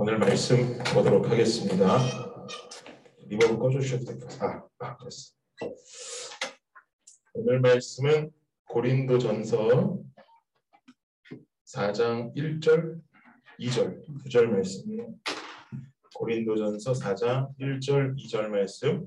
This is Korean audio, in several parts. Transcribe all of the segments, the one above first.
오늘 말씀 보도록 하겠습니다. reverb 꺼주셔도 될까요? 아, 아, 됐어. 오늘 말씀은 고린도 전서 4장 1절, 2절, 2절 말씀이에요. 고린도 전서 4장 1절, 2절 말씀.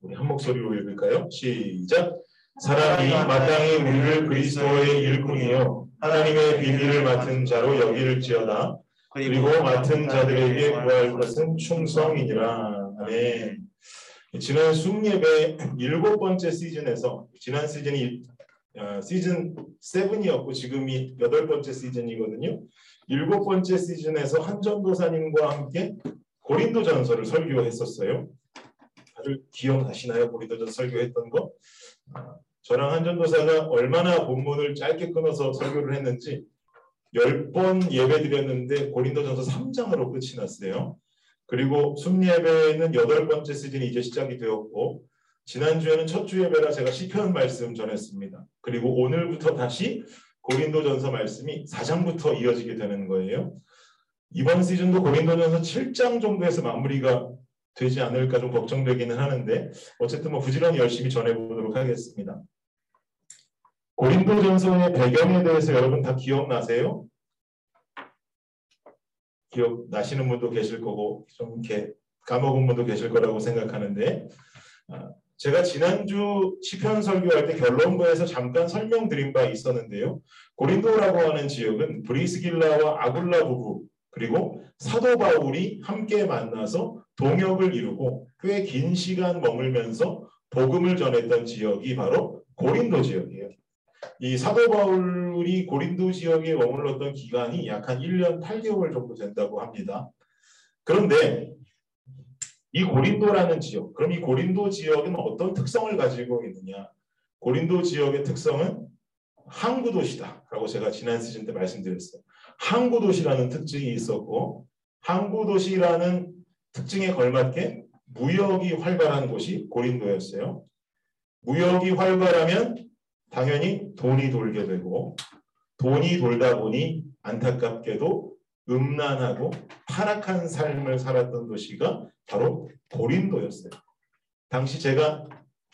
우리 한 목소리로 읽을까요? 시작. 사람이 마땅히 우리를 그리스도의 일꾼이요 하나님의 비밀을 맡은 자로 여기를지어다. 그리고 맡은 자들에게 구할 것은 충성이니라. 아멘. 지난 숙예배 일곱 번째 시즌에서 지난 시즌이 어, 시즌 7이었고 지금이 여덟 번째 시즌이거든요. 일곱 번째 시즌에서 한전도사님과 함께 고린도 전서를 설교했었어요. 다들 기억나시나요? 고린도 전서 설교했던 거? 아, 저랑 한 전도사가 얼마나 본문을 짧게 끊어서 설교를 했는지 10번 예배 드렸는데 고린도전서 3장으로 끝이 났어요. 그리고 순예배는 여덟 번째 시즌이 이제 시작이 되었고 지난주에는 첫 주 예배라 제가 시편 말씀 전했습니다. 그리고 오늘부터 다시 고린도전서 말씀이 4장부터 이어지게 되는 거예요. 이번 시즌도 고린도전서 7장 정도에서 마무리가 되지 않을까 좀 걱정되기는 하는데 어쨌든 뭐 부지런히 열심히 전해보도록 하겠습니다. 고린도전서의 배경에 대해서 여러분 다 기억나세요? 기억나시는 분도 계실 거고 좀 이렇게 까먹은 분도 계실 거라고 생각하는데 아, 제가 지난주 시편 설교할 때 결론부에서 잠깐 설명드린 바 있었는데요. 고린도라고 하는 지역은 브리스길라와 아굴라 부부 그리고 사도 바울이 함께 만나서 동역을 이루고 꽤 긴 시간 머물면서 복음을 전했던 지역이 바로 고린도 지역이에요. 이 사도 바울이 고린도 지역에 머물렀던 기간이 약 한 1년 8개월 정도 된다고 합니다. 그런데 이 고린도라는 지역, 그럼 이 고린도 지역은 어떤 특성을 가지고 있느냐? 고린도 지역의 특성은 항구 도시다라고 제가 지난 시즌 때 말씀드렸어요. 항구 도시라는 특징이 있었고 항구 도시라는 특징에 걸맞게 무역이 활발한 곳이 고린도였어요. 무역이 활발하면 당연히 돈이 돌게 되고 돈이 돌다 보니 안타깝게도 음란하고 타락한 삶을 살았던 도시가 바로 고린도였어요. 당시 제가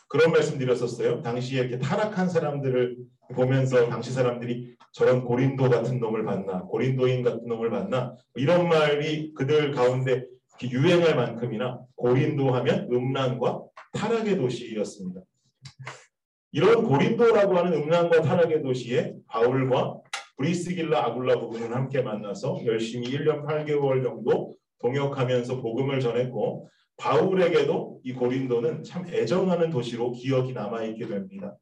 그런 말씀 드렸었어요. 당시에 이렇게 타락한 사람들을 보면서 당시 사람들이 저런 고린도 같은 놈을 봤나, 고린도인 같은 놈을 봤나, 이런 말이 그들 가운데 유행할 만큼이나 고린도 하면 음란과 타락의 도시였습니다. 이런 고린도라고 하는 음란과 타락의 도시에 바울과 브리스길라 아굴라 부부는 함께 만나서 열심히 1년 8개월 정도 동역하면서 복음을 전했고 바울에게도 이 고린도는 참 애정하는 도시로 기억이 남아있게 됩니다.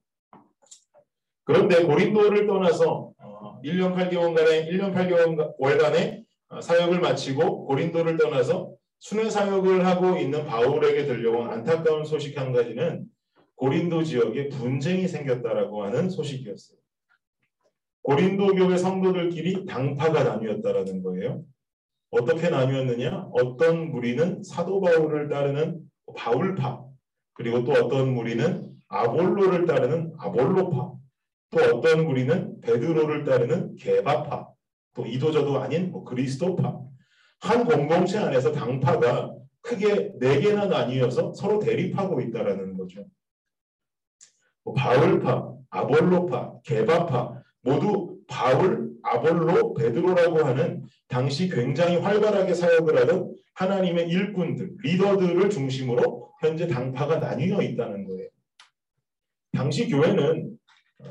그런데 고린도를 떠나서 1년 어, 8개월간의 1년 8개월간의 어, 사역을 마치고 고린도를 떠나서 순회 사역을 하고 있는 바울에게 들려온 안타까운 소식 한 가지는 고린도 지역에 분쟁이 생겼다라고 하는 소식이었어요. 고린도 교회 성도들끼리 당파가 나뉘었다라는 거예요. 어떻게 나뉘었느냐? 어떤 무리는 사도 바울을 따르는 바울파, 그리고 또 어떤 무리는 아볼로를 따르는 아볼로파, 또 어떤 무리는 베드로를 따르는 게바파, 또 이도저도 아닌 뭐 그리스도파. 한 공동체 안에서 당파가 크게 네 개나 나뉘어서 서로 대립하고 있다라는 거죠. 뭐 바울파, 아볼로파, 게바파 모두 바울, 아볼로, 베드로라고 하는 당시 굉장히 활발하게 사역을 하던 하나님의 일꾼들, 리더들을 중심으로 현재 당파가 나뉘어 있다는 거예요. 당시 교회는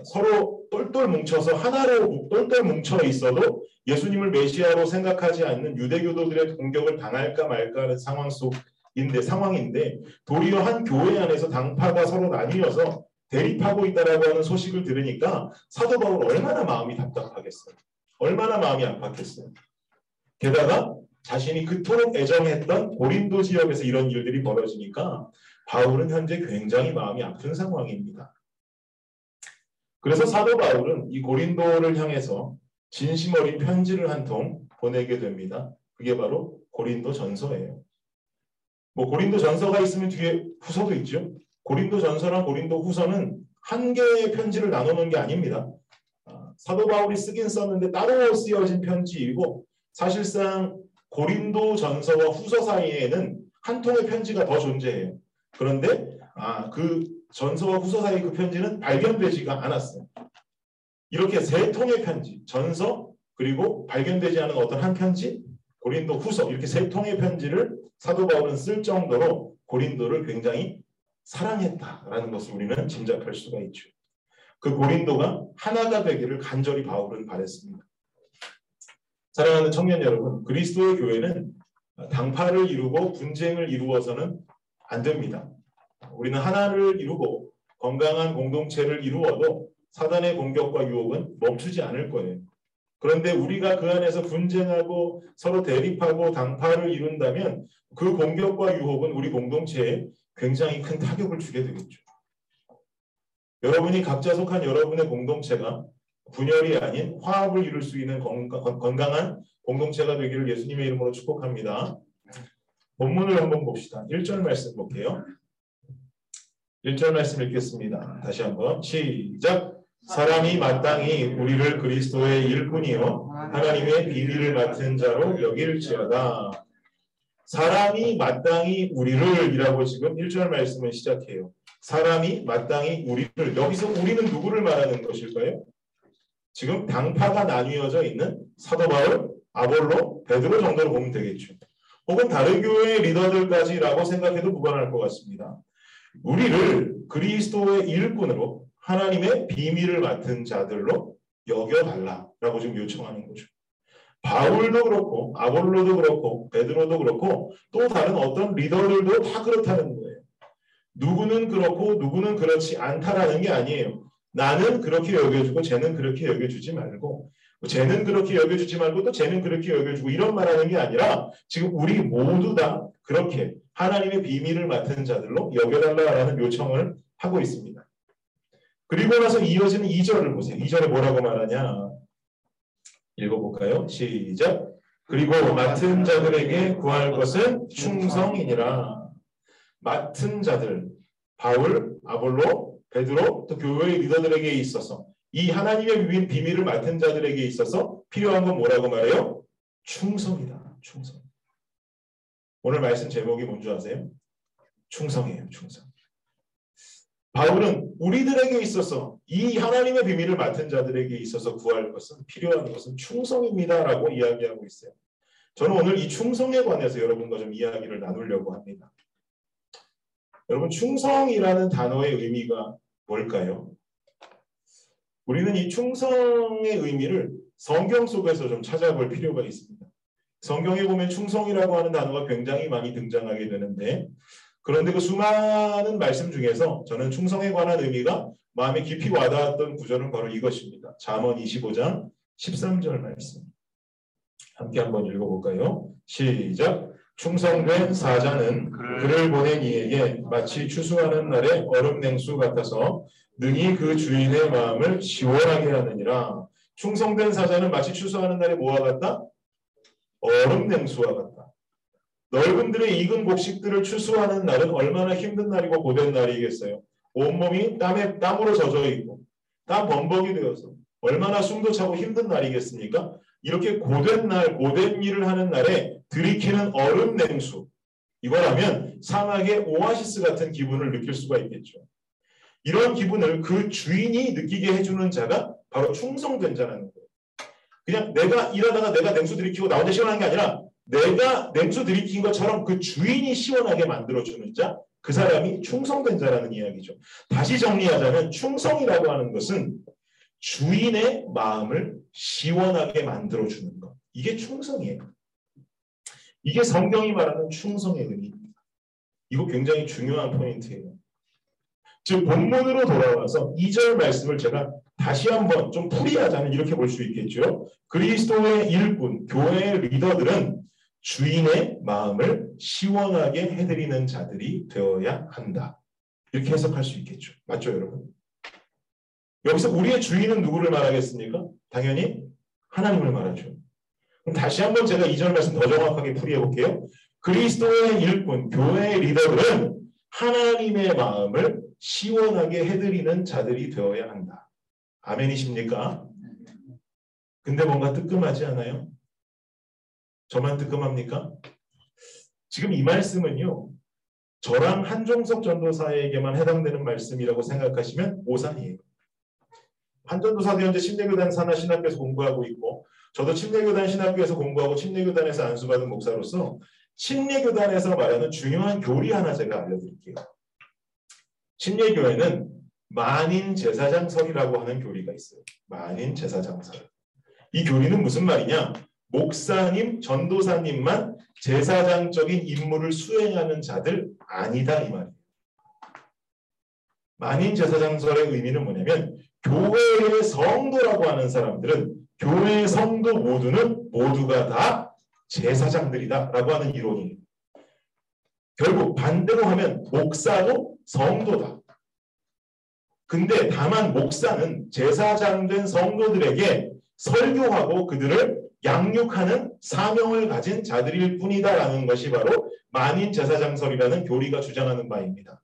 서로 똘똘 뭉쳐서 하나로 똘똘 뭉쳐 있어도 예수님을 메시아로 생각하지 않는 유대교도들의 공격을 당할까 말까 하는 상황 속인데 상황인데 도리어 한 교회 안에서 당파가 서로 나뉘어서 대립하고 있다라고 하는 소식을 들으니까 사도 바울 얼마나 마음이 답답하겠어요. 얼마나 마음이 안팎겠어요. 게다가 자신이 그토록 애정했던 고린도 지역에서 이런 일들이 벌어지니까 바울은 현재 굉장히 마음이 아픈 상황입니다. 그래서 사도 바울은 이 고린도를 향해서 진심 어린 편지를 한 통 보내게 됩니다. 그게 바로 고린도 전서예요. 뭐 고린도 전서가 있으면 뒤에 후서도 있죠. 고린도 전서랑 고린도 후서는 한 개의 편지를 나누는 게 아닙니다. 아, 사도 바울이 쓰긴 썼는데 따로 쓰여진 편지이고 사실상 고린도 전서와 후서 사이에는 한 통의 편지가 더 존재해요. 그런데 아, 그 전서와 후서 사이 그 편지는 발견되지가 않았어요. 이렇게 세 통의 편지, 전서 그리고 발견되지 않은 어떤 한 편지, 고린도 후서 이렇게 세 통의 편지를 사도 바울은 쓸 정도로 고린도를 굉장히 사랑했다라는 것을 우리는 짐작할 수가 있죠. 그 고린도가 하나가 되기를 간절히 바울은 바랬습니다. 사랑하는 청년 여러분, 그리스도의 교회는 당파를 이루고 분쟁을 이루어서는 안 됩니다. 우리는 하나를 이루고 건강한 공동체를 이루어도 사단의 공격과 유혹은 멈추지 않을 거예요. 그런데 우리가 그 안에서 분쟁하고 서로 대립하고 당파를 이룬다면 그 공격과 유혹은 우리 공동체에 굉장히 큰 타격을 주게 되겠죠. 여러분이 각자 속한 여러분의 공동체가 분열이 아닌 화합을 이룰 수 있는 건강한 공동체가 되기를 예수님의 이름으로 축복합니다. 본문을 한번 봅시다. 1절 말씀 볼게요. 1절 말씀 읽겠습니다. 다시 한번 시작. 사람이 마땅히 우리를 그리스도의 일꾼이요 하나님의 비밀을 맡은 자로 여길지어다. 사람이 마땅히 우리를 이라고 지금 1절 말씀을 시작해요. 사람이 마땅히 우리를 여기서 우리는 누구를 말하는 것일까요? 지금 당파가 나뉘어져 있는 사도 바울, 아볼로, 베드로 정도로 보면 되겠죠. 혹은 다른 교회의 리더들까지라고 생각해도 무관할 것 같습니다. 우리를 그리스도의 일꾼으로 하나님의 비밀을 맡은 자들로 여겨달라라고 지금 요청하는 거죠. 바울도 그렇고 아볼로도 그렇고 베드로도 그렇고 또 다른 어떤 리더들도 다 그렇다는 거예요. 누구는 그렇고 누구는 그렇지 않다라는 게 아니에요. 나는 그렇게 여겨주고 쟤는 그렇게 여겨주지 말고 쟤는 그렇게 여겨주지 말고 또 쟤는 그렇게 여겨주고 이런 말하는 게 아니라 지금 우리 모두 다 그렇게 하나님의 비밀을 맡은 자들로 여겨달라라는 요청을 하고 있습니다. 그리고 나서 이어지는 2절을 보세요. 2절에 뭐라고 말하냐. 읽어볼까요? 시작. 그리고 맡은 자들에게 구할 것은 충성이니라. 맡은 자들, 바울, 아볼로, 베드로, 또 교회의 리더들에게 있어서 이 하나님의 비밀을 맡은 자들에게 있어서 필요한 건 뭐라고 말해요? 충성이다. 충성. 오늘 말씀 제목이 뭔지 아세요? 충성이에요. 충성. 바울은 우리들에게 있어서 이 하나님의 비밀을 맡은 자들에게 있어서 구할 것은 필요한 것은 충성입니다라고 이야기하고 있어요. 저는 오늘 이 충성에 관해서 여러분과 좀 이야기를 나누려고 합니다. 여러분 충성이라는 단어의 의미가 뭘까요? 우리는 이 충성의 의미를 성경 속에서 좀 찾아볼 필요가 있습니다. 성경에 보면 충성이라고 하는 단어가 굉장히 많이 등장하게 되는데 그런데 그 수많은 말씀 중에서 저는 충성에 관한 의미가 마음에 깊이 와닿았던 구절은 바로 이것입니다. 잠언 25장 13절 말씀. 함께 한번 읽어볼까요? 시작. 충성된 사자는 그를 보낸 이에게 마치 추수하는 날의 얼음 냉수 같아서 능히 그 주인의 마음을 시원하게 하느니라. 충성된 사자는 마치 추수하는 날의 뭐와 같다? 얼음 냉수와 같다. 넓은들의 익은 곡식들을 추수하는 날은 얼마나 힘든 날이고 고된 날이겠어요. 온몸이 땀에 땀으로 젖어 있고 땀 범벅이 되어서 얼마나 숨도 차고 힘든 날이겠습니까? 이렇게 고된 날, 고된 일을 하는 날에 들이키는 얼음 냉수 이거라면 사막의 오아시스 같은 기분을 느낄 수가 있겠죠. 이런 기분을 그 주인이 느끼게 해주는 자가 바로 충성된 자라는 거예요. 그냥 내가 일하다가 내가 냉수 들이키고 나 혼자 시원한 게 아니라 내가 냉수 들이킨 것처럼 그 주인이 시원하게 만들어주는 자, 그 사람이 충성된 자라는 이야기죠. 다시 정리하자면 충성이라고 하는 것은 주인의 마음을 시원하게 만들어주는 것. 이게 충성이에요. 이게 성경이 말하는 충성의 의미입니다. 이거 굉장히 중요한 포인트예요. 즉 본문으로 돌아와서 2절 말씀을 제가 다시 한번 좀 풀이하자면 이렇게 볼 수 있겠죠. 그리스도의 일꾼, 교회의 리더들은 주인의 마음을 시원하게 해드리는 자들이 되어야 한다. 이렇게 해석할 수 있겠죠. 맞죠, 여러분? 여기서 우리의 주인은 누구를 말하겠습니까? 당연히 하나님을 말하죠. 그럼 다시 한번 제가 2절 말씀 더 정확하게 풀이해 볼게요. 그리스도의 일꾼, 교회의 리더들은 하나님의 마음을 시원하게 해드리는 자들이 되어야 한다. 아멘이십니까? 근데 뭔가 뜨끔하지 않아요? 저만 뜨끔합니까? 지금 이 말씀은요. 저랑 한종석 전도사에게만 해당되는 말씀이라고 생각하시면 오산이에요. 한전도사도 현재 침례교단 산하 신학교에서 공부하고 있고 저도 침례교단 신학교에서 공부하고 침례교단에서 안수받은 목사로서 침례교단에서 말하는 중요한 교리 하나 제가 알려드릴게요. 침례교회는 만인 제사장설이라고 하는 교리가 있어요. 만인 제사장설. 이 교리는 무슨 말이냐? 목사님, 전도사님만 제사장적인 임무를 수행하는 자들 아니다 이 말이에요. 만인 제사장설의 의미는 뭐냐면 교회의 성도라고 하는 사람들은 교회의 성도 모두는 모두가 다 제사장들이다라고 하는 이론이에요. 결국 반대로 하면 목사도 성도다. 근데 다만 목사는 제사장 된 성도들에게 설교하고 그들을 양육하는 사명을 가진 자들일 뿐이다라는 것이 바로 만인 제사장설이라는 교리가 주장하는 바입니다.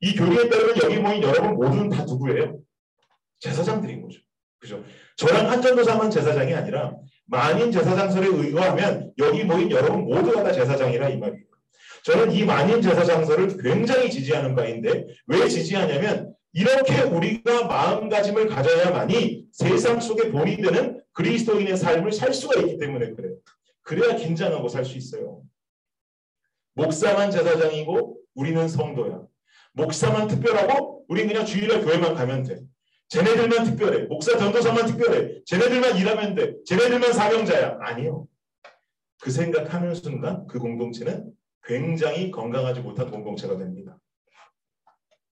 이 교리에 따르면 여기 모인 여러분 모두는 다 누구예요? 제사장들인 거죠. 그죠? 저랑 한전도사만 제사장이 아니라 만인 제사장설에 의거하면 여기 모인 여러분 모두가 다 제사장이라 이 말이에요. 저는 이 만인 제사장설을 굉장히 지지하는 바인데 왜 지지하냐면 이렇게 우리가 마음가짐을 가져야만이 세상 속에 본이 되는 그리스도인의 삶을 살 수가 있기 때문에 그래요. 그래야 긴장하고 살 수 있어요. 목사만 제사장이고 우리는 성도야. 목사만 특별하고 우리 그냥 주일날 교회만 가면 돼. 쟤네들만 특별해. 목사 전도사만 특별해. 쟤네들만 일하면 돼. 쟤네들만 사명자야. 아니요. 그 생각하는 순간 그 공동체는 굉장히 건강하지 못한 공동체가 됩니다.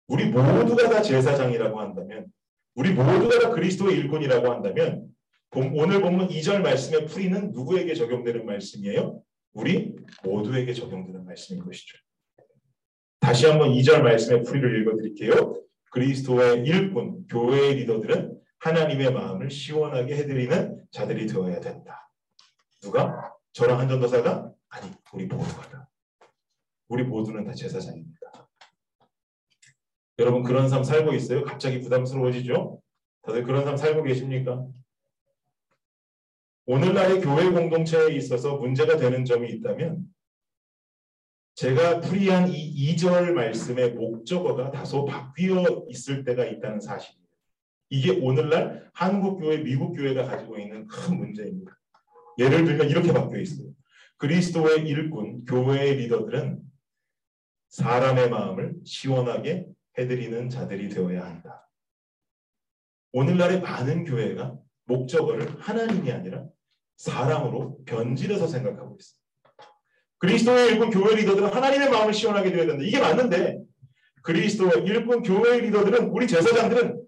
우리 모두가 다 제사장이라고 한다면 우리 모두가 다 그리스도의 일꾼이라고 한다면 오늘 본문 2절 말씀의 풀이는 누구에게 적용되는 말씀이에요? 우리 모두에게 적용되는 말씀인 것이죠. 다시 한번 2절 말씀의 풀이를 읽어드릴게요. 그리스도의 일꾼, 교회의 리더들은 하나님의 마음을 시원하게 해드리는 자들이 되어야 된다. 누가? 저랑 한전도사가? 아니, 우리 모두가. 우리 모두는 다 제사장입니다. 여러분 그런 삶 살고 있어요? 갑자기 부담스러워지죠? 다들 그런 삶 살고 계십니까? 오늘날의 교회 공동체에 있어서 문제가 되는 점이 있다면 제가 풀이한 이 2절 말씀의 목적어가 다소 바뀌어 있을 때가 있다는 사실이에요. 이게 오늘날 한국 교회, 미국 교회가 가지고 있는 큰 문제입니다. 예를 들면 이렇게 바뀌어 있어요. 그리스도의 일꾼, 교회의 리더들은 사람의 마음을 시원하게 해드리는 자들이 되어야 한다. 오늘날의 많은 교회가 목적어를 하나님이 아니라 사람으로 변질해서 생각하고 있습니다. 그리스도의 일꾼 교회 리더들은 하나님의 마음을 시원하게 드려야 된다. 이게 맞는데 그리스도의 일꾼 교회 리더들은 우리 제사장들은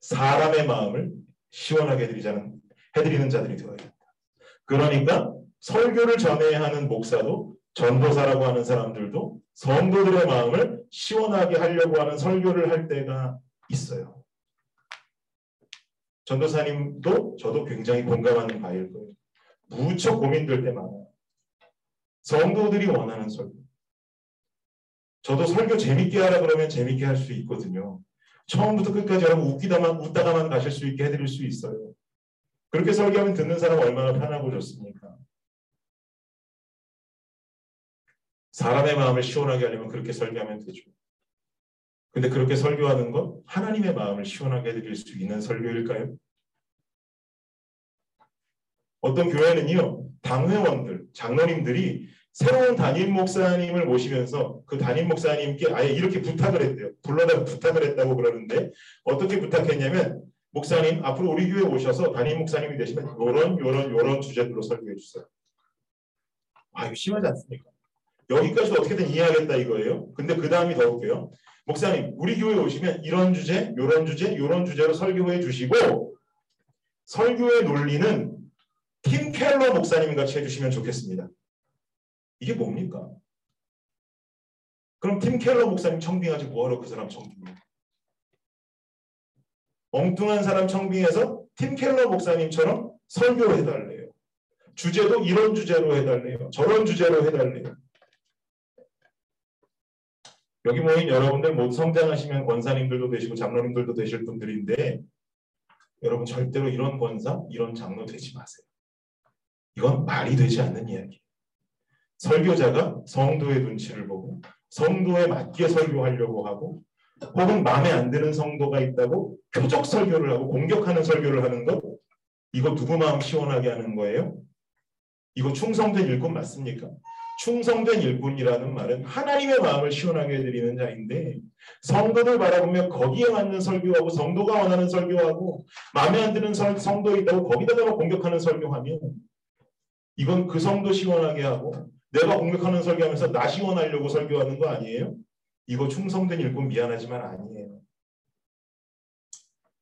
사람의 마음을 시원하게 해드리자는, 해드리는 자들이 되어야 된다. 그러니까 설교를 전해야 하는 목사도 전도사라고 하는 사람들도 성도들의 마음을 시원하게 하려고 하는 설교를 할 때가 있어요. 전도사님도 저도 굉장히 공감하는 바일 거예요. 무척 고민될 때 많아요. 성도들이 원하는 설교. 저도 설교 재밌게 하라 그러면 재밌게 할 수 있거든요. 처음부터 끝까지 여러분 웃기다만 웃다가만 가실 수 있게 해드릴 수 있어요. 그렇게 설교하면 듣는 사람 얼마나 편하고 좋습니까? 사람의 마음을 시원하게 하려면 그렇게 설교하면 되죠. 근데 그렇게 설교하는 건 하나님의 마음을 시원하게 해드릴 수 있는 설교일까요? 어떤 교회는요, 당회원들, 장로님들이 새로운 담임 목사님을 모시면서 그 담임 목사님께 아예 이렇게 부탁을 했대요. 불러다 부탁을 했다고 그러는데 어떻게 부탁했냐면 목사님 앞으로 우리 교회 오셔서 담임 목사님이 되시면 요런 요런 요런 주제들로 설교해 주세요. 아 이거 심하지 않습니까? 여기까지도 어떻게든 이해하겠다 이거예요. 근데 그 다음이 더 웃겨요. 목사님 우리 교회 오시면 이런 주제, 요런 주제, 요런 주제로 설교해 주시고 설교의 논리는 팀 켈러 목사님 같이 해주시면 좋겠습니다. 이게 뭡니까? 그럼 팀 켈러 목사님 청빙하지 뭐하러 그 사람 청빙해? 엉뚱한 사람 청빙해서 팀 켈러 목사님처럼 설교해달래요. 주제도 이런 주제로 해달래요. 저런 주제로 해달래요. 여기 모인 여러분들 모두 성장하시면 권사님들도 되시고 장로님들도 되실 분들인데 여러분 절대로 이런 권사, 이런 장로 되지 마세요. 이건 말이 되지 않는 이야기. 설교자가 성도의 눈치를 보고 성도에 맞게 설교하려고 하고 혹은 마음에 안 드는 성도가 있다고 표적 설교를 하고 공격하는 설교를 하는 것 이거 누구 마음 시원하게 하는 거예요? 이거 충성된 일꾼 맞습니까? 충성된 일꾼이라는 말은 하나님의 마음을 시원하게 해드리는 자인데 성도를 바라보며 거기에 맞는 설교하고 성도가 원하는 설교하고 마음에 안 드는 성도 있다고 거기다가 공격하는 설교하면 이건 그 성도 시원하게 하고 내가 공격하는 설교하면서 나 시원하려고 설교하는 거 아니에요? 이거 충성된 일꾼 미안하지만 아니에요.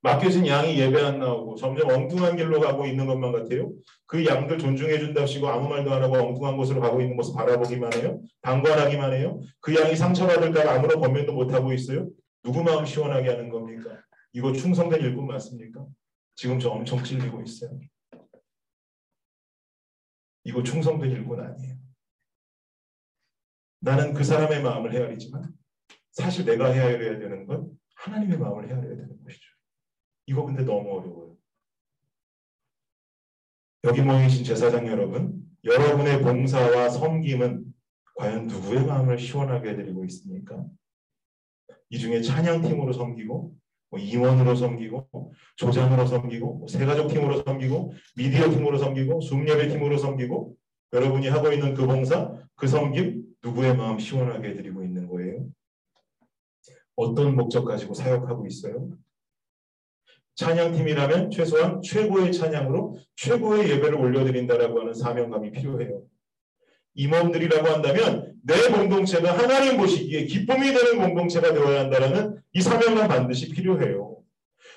맡겨진 양이 예배 안 나오고 점점 엉뚱한 길로 가고 있는 것만 같아요. 그 양들 존중해 준답시고 아무 말도 안 하고 엉뚱한 곳으로 가고 있는 모습 바라보기만 해요. 방관하기만 해요. 그 양이 상처받을까 아무런 권면도 못 하고 있어요. 누구 마음 시원하게 하는 겁니까? 이거 충성된 일꾼 맞습니까? 지금 저 엄청 찔리고 있어요. 이거 충성된 일꾼 아니에요. 나는 그 사람의 마음을 헤아리지만 사실 내가 헤아려야 되는 건 하나님의 마음을 헤아려야 되는 것이죠. 이거 근데 너무 어려워요. 여기 모이신 제사장 여러분, 여러분의 봉사와 섬김은 과연 누구의 마음을 시원하게 해드리고 있습니까? 이 중에 찬양팀으로 섬기고 뭐 임원으로 섬기고 조장으로 섬기고 뭐 세가족 팀으로 섬기고 미디어 팀으로 섬기고 숨예배 팀으로 섬기고 여러분이 하고 있는 그 봉사, 그 섬김 누구의 마음 시원하게 해드리고 있는 거예요? 어떤 목적 가지고 사역하고 있어요? 찬양팀이라면 최소한 최고의 찬양으로 최고의 예배를 올려드린다라고 하는 사명감이 필요해요. 임원들이라고 한다면 내 공동체가 하나님 보시기에 기쁨이 되는 공동체가 되어야 한다는 이 사명감 반드시 필요해요.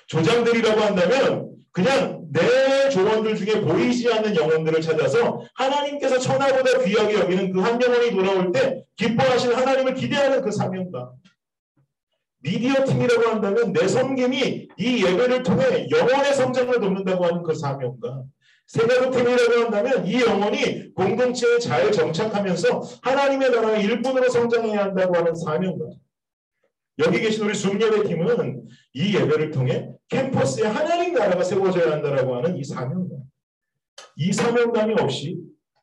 조장들이라고 한다면 그냥 내 조원들 중에 보이지 않는 영혼들을 찾아서 하나님께서 천하보다 귀하게 여기는 그 한 영혼이 돌아올 때 기뻐하신 하나님을 기대하는 그 사명감. 미디어 팀이라고 한다면 내 섬김이 이 예배를 통해 영혼의 성장을 돕는다고 하는 그 사명감. 세가족 팀이라고 한다면 이 영혼이 공동체에 잘 정착하면서 하나님의 나라의 일꾼으로 성장해야 한다고 하는 사명감. 여기 계신 우리 숨예배 팀은 이 예배를 통해 캠퍼스에 하나님 나라가 세워져야 한다라고 하는 이 사명감. 이 사명감이 없이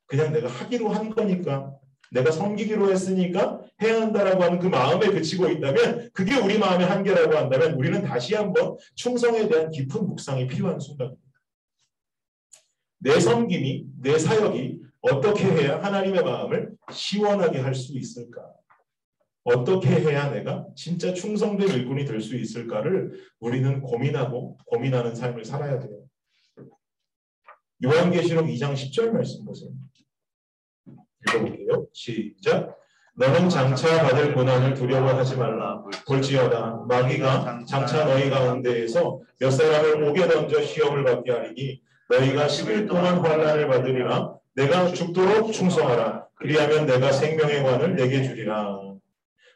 그냥 내가 하기로 한 거니까 내가 섬기기로 했으니까 해야 한다라고 하는 그 마음에 그치고 있다면 그게 우리 마음의 한계라고 한다면 우리는 다시 한번 충성에 대한 깊은 묵상이 필요한 순간입니다. 내 섬김이 내 사역이 어떻게 해야 하나님의 마음을 시원하게 할 수 있을까? 어떻게 해야 내가 진짜 충성된 일꾼이 될 수 있을까를 우리는 고민하고 고민하는 삶을 살아야 돼요. 요한계시록 2장 10절 말씀 보세요. 읽어볼게요. 시작. 너는 장차 받을 고난을 두려워하지 말라. 볼지어다 마귀가 장차 너희 가운데에서 몇 사람을 옥에 던져 시험을 받게 하리니 너희가 10일 동안 환란을 받으리라. 내가 죽도록 충성하라. 그리하면 내가 생명의 관을 내게 주리라.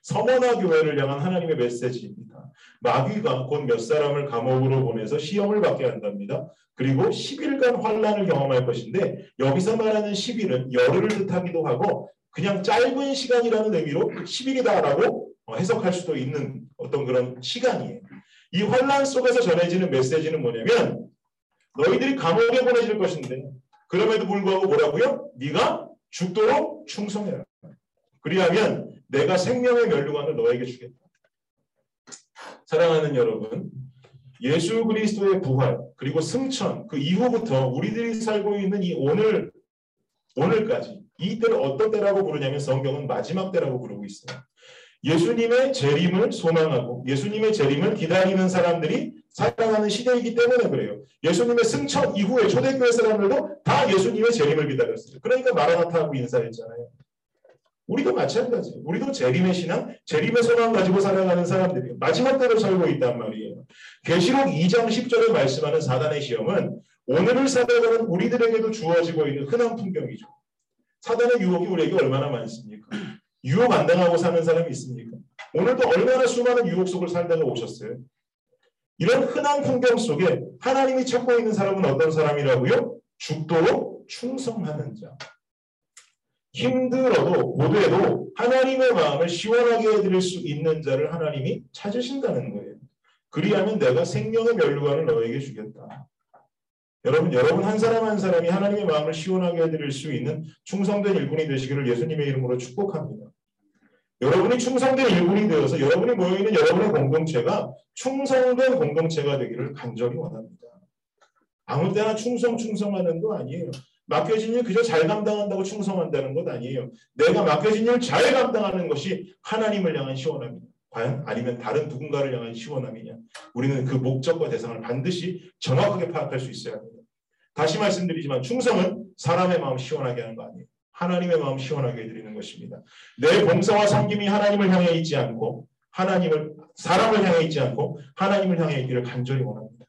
서머나 교회를 향한 하나님의 메시지입니다. 마귀가 곧 몇 사람을 감옥으로 보내서 시험을 받게 한답니다. 그리고 10일간 환란을 경험할 것인데 여기서 말하는 10일은 열흘을 뜻하기도 하고 그냥 짧은 시간이라는 의미로 10일이다라고 해석할 수도 있는 어떤 그런 시간이에요. 이 환란 속에서 전해지는 메시지는 뭐냐면 너희들이 감옥에 보내질 것인데 그럼에도 불구하고 뭐라고요? 네가 죽도록 충성해라. 그리하면 내가 생명의 면류관을 너에게 주겠다. 사랑하는 여러분, 예수 그리스도의 부활 그리고 승천 그 이후부터 우리들이 살고 있는 이 오늘 오늘까지 이 때를 어떤 때라고 부르냐면 성경은 마지막 때라고 부르고 있어요. 예수님의 재림을 소망하고 예수님의 재림을 기다리는 사람들이 살아가는 시대이기 때문에 그래요. 예수님의 승천 이후에 초대교회 사람들도 다 예수님의 재림을 기다렸어요. 그러니까 마라나타하고 인사했잖아요. 우리도 마찬가지. 우리도 재림의 신앙, 재림의 소망 가지고 살아가는 사람들이에요. 마지막 때로 살고 있단 말이에요. 계시록 2장 10절에 말씀하는 사단의 시험은 오늘을 살아가는 우리들에게도 주어지고 있는 흔한 풍경이죠. 사단의 유혹이 우리에게 얼마나 많습니까? 유혹 안 당하고 사는 사람이 있습니까? 오늘도 얼마나 수많은 유혹 속을 살다가 오셨어요. 이런 흔한 풍경 속에 하나님이 찾고 있는 사람은 어떤 사람이라고요? 죽도록 충성하는 자. 힘들어도 고되도 하나님의 마음을 시원하게 해드릴 수 있는 자를 하나님이 찾으신다는 거예요. 그리하면 내가 생명의 멸류관을 너에게 주겠다. 여러분, 여러분 한 사람 한 사람이 하나님의 마음을 시원하게 해드릴 수 있는 충성된 일꾼이 되시기를 예수님의 이름으로 축복합니다. 여러분이 충성된 일꾼이 되어서 여러분이 모여있는 여러분의 공동체가 충성된 공동체가 되기를 간절히 원합니다. 아무 때나 충성 충성하는 거 아니에요. 맡겨진 일 그저 잘 감당한다고 충성한다는 것 아니에요. 내가 맡겨진 일 잘 감당하는 것이 하나님을 향한 시원함이다. 과연 아니면 다른 누군가를 향한 시원함이냐. 우리는 그 목적과 대상을 반드시 정확하게 파악할 수 있어야 합니다. 다시 말씀드리지만 충성은 사람의 마음 시원하게 하는 거 아니에요. 하나님의 마음 시원하게 해드리는 것입니다. 내 봉사와 섬김이 하나님을 향해 있지 않고 하나님을 사람을 향해 있지 않고 하나님을 향해 있기를 간절히 원합니다.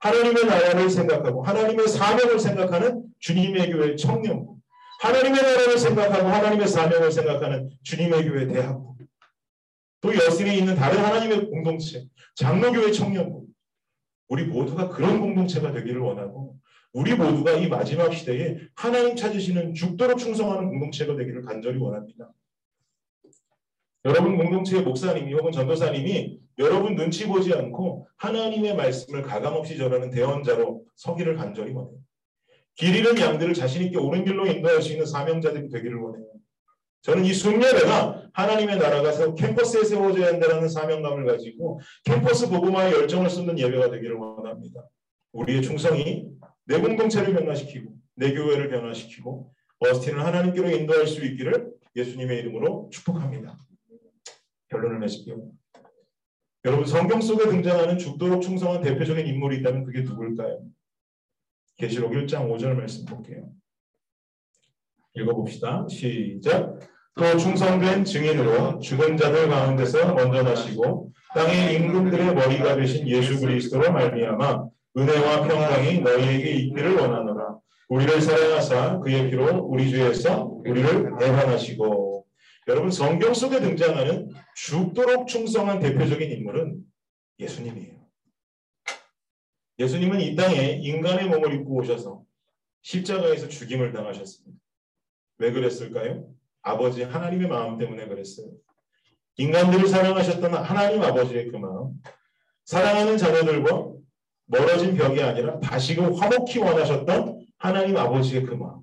하나님의 나라를 생각하고 하나님의 사명을 생각하는 주님의 교회 청년부 하나님의 나라를 생각하고 하나님의 사명을 생각하는 주님의 교회 대학부 또 여신에 있는 다른 하나님의 공동체 장로교회 청년부 우리 모두가 그런 공동체가 되기를 원하고 우리 모두가 이 마지막 시대에 하나님 찾으시는 죽도록 충성하는 공동체가 되기를 간절히 원합니다. 여러분 공동체의 목사님이 혹은 전도사님이 여러분 눈치 보지 않고 하나님의 말씀을 가감없이 전하는 대언자로 서기를 간절히 원해요. 길 잃은 양들을 자신 있게 옳은 길로 인도할 수 있는 사명자들이 되기를 원해요. 저는 이 순례배가 하나님의 나라가 캠퍼스에 세워져야 한다는 사명감을 가지고 캠퍼스 복음화에 열정을 쏟는 예배가 되기를 원합니다. 우리의 충성이 내 공동체를 변화시키고 내 교회를 변화시키고 어스틴을 하나님께로 인도할 수 있기를 예수님의 이름으로 축복합니다. 결론을 맺을게요. 여러분 성경 속에 등장하는 죽도록 충성한 대표적인 인물이 있다면 그게 누굴까요? 계시록 1장 5절 말씀 볼게요. 읽어봅시다. 시작. 또 충성된 증인으로 죽은 자들 가운데서 먼저 나시고 땅의 임금들의 머리가 되신 예수 그리스도로 말미암아 은혜와 평강이 너희에게 있기를 원하노라. 우리를 사랑하사 그의 피로 우리 주에서 우리를 대환하시고 여러분 성경 속에 등장하는 죽도록 충성한 대표적인 인물은 예수님이에요. 예수님은 이 땅에 인간의 몸을 입고 오셔서 십자가에서 죽임을 당하셨습니다. 왜 그랬을까요? 아버지 하나님의 마음 때문에 그랬어요. 인간들을 사랑하셨던 하나님 아버지의 그 마음, 사랑하는 자녀들과 멀어진 벽이 아니라 다시금 화목히 원하셨던 하나님 아버지의 그 마음,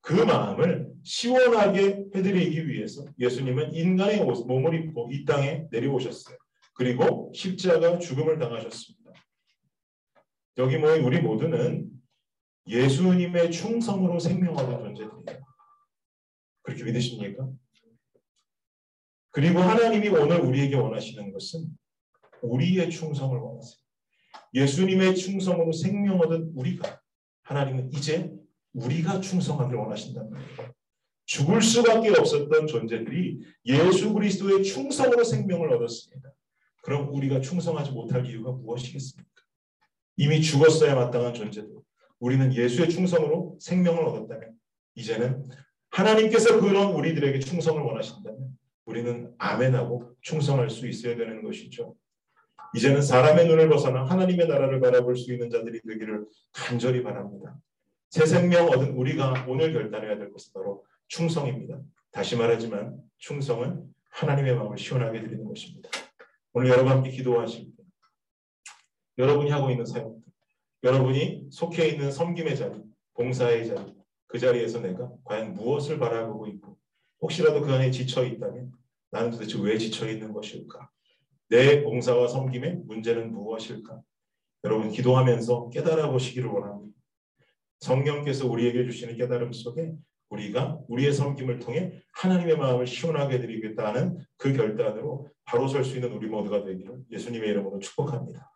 그 마음을 시원하게 해드리기 위해서 예수님은 인간의 몸을 입고 이 땅에 내려오셨어요. 그리고 십자가 죽음을 당하셨습니다. 여기 모인 우리 모두는 예수님의 충성으로 생명하는 존재들이에요. 그렇게 믿으십니까? 그리고 하나님이 오늘 우리에게 원하시는 것은 우리의 충성을 원하세요. 예수님의 충성으로 생명 얻은 우리가 하나님은 이제 우리가 충성하기를 원하신다는 거예요. 죽을 수밖에 없었던 존재들이 예수 그리스도의 충성으로 생명을 얻었습니다. 그럼 우리가 충성하지 못할 이유가 무엇이겠습니까? 이미 죽었어야 마땅한 존재들. 우리는 예수의 충성으로 생명을 얻었다면 이제는 하나님께서 그런 우리들에게 충성을 원하신다면 우리는 아멘하고 충성할 수 있어야 되는 것이죠. 이제는 사람의 눈을 벗어나 하나님의 나라를 바라볼 수 있는 자들이 되기를 간절히 바랍니다. 새 생명 얻은 우리가 오늘 결단해야 될 것은 바로 충성입니다. 다시 말하지만 충성은 하나님의 마음을 시원하게 드리는 것입니다. 오늘 여러분 함께 기도하실 때 여러분이 하고 있는 사역들 여러분이 속해 있는 섬김의 자리 봉사의 자리 그 자리에서 내가 과연 무엇을 바라보고 있고 혹시라도 그 안에 지쳐 있다면 나는 도대체 왜 지쳐 있는 것일까? 내 봉사와 섬김의 문제는 무엇일까? 여러분 기도하면서 깨달아 보시기를 원합니다. 성령께서 우리에게 주시는 깨달음 속에 우리가 우리의 섬김을 통해 하나님의 마음을 시원하게 드리겠다는 그 결단으로 바로 설 수 있는 우리 모두가 되기를 예수님의 이름으로 축복합니다.